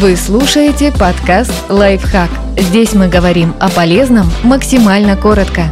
Вы слушаете подкаст «Лайфхак». Здесь мы говорим о полезном максимально коротко.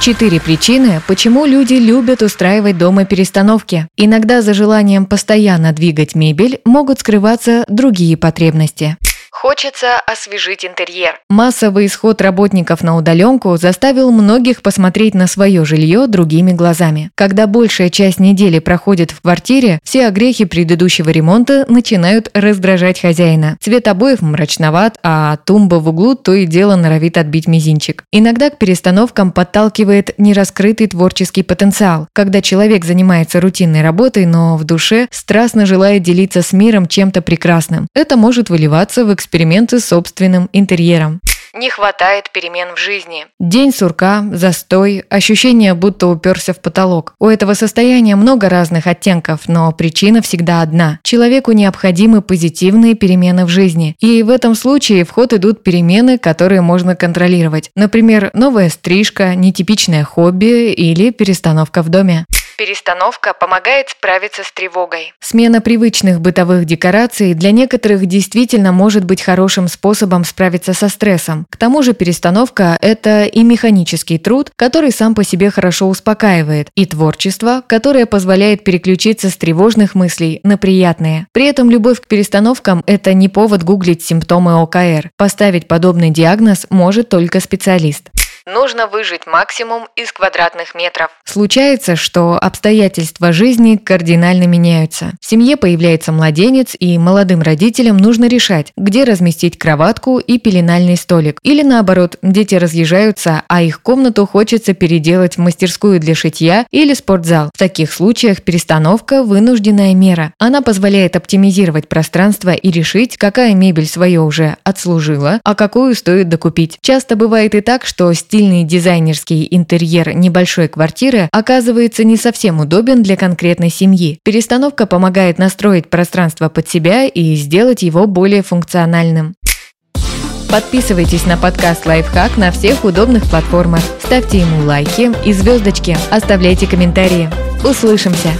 Четыре причины, почему люди любят устраивать дома перестановки. Иногда за желанием постоянно двигать мебель могут скрываться другие потребности. Хочется освежить интерьер. Массовый исход работников на удаленку заставил многих посмотреть на свое жилье другими глазами. Когда большая часть недели проходит в квартире, все огрехи предыдущего ремонта начинают раздражать хозяина. Цвет обоев мрачноват, а тумба в углу то и дело норовит отбить мизинчик. Иногда к перестановкам подталкивает нераскрытый творческий потенциал, когда человек занимается рутинной работой, но в душе страстно желает делиться с миром чем-то прекрасным. Это может выливаться в эксперимент эксперименты с собственным интерьером. Не хватает перемен в жизни. День сурка, застой, ощущение, будто уперся в потолок. У этого состояния много разных оттенков, но причина всегда одна. Человеку необходимы позитивные перемены в жизни. И в этом случае в ход идут перемены, которые можно контролировать. Например, новая стрижка, нетипичное хобби или перестановка в доме. Перестановка помогает справиться с тревогой. Смена привычных бытовых декораций для некоторых действительно может быть хорошим способом справиться со стрессом. К тому же перестановка – это и механический труд, который сам по себе хорошо успокаивает, и творчество, которое позволяет переключиться с тревожных мыслей на приятные. При этом любовь к перестановкам – это не повод гуглить симптомы ОКР. Поставить подобный диагноз может только специалист. Нужно выжить максимум из квадратных метров. Случается, что обстоятельства жизни кардинально меняются. В семье появляется младенец, и молодым родителям нужно решать, где разместить кроватку и пеленальный столик. Или наоборот, дети разъезжаются, а их комнату хочется переделать в мастерскую для шитья или спортзал. В таких случаях перестановка – вынужденная мера. Она позволяет оптимизировать пространство и решить, какая мебель свое уже отслужила, а какую стоит докупить. Часто бывает и так, что стильный дизайнерский интерьер небольшой квартиры оказывается не совсем удобен для конкретной семьи. Перестановка помогает настроить пространство под себя и сделать его более функциональным. Подписывайтесь на подкаст «Лайфхак» на всех удобных платформах. Ставьте ему лайки и звездочки. Оставляйте комментарии. Услышимся!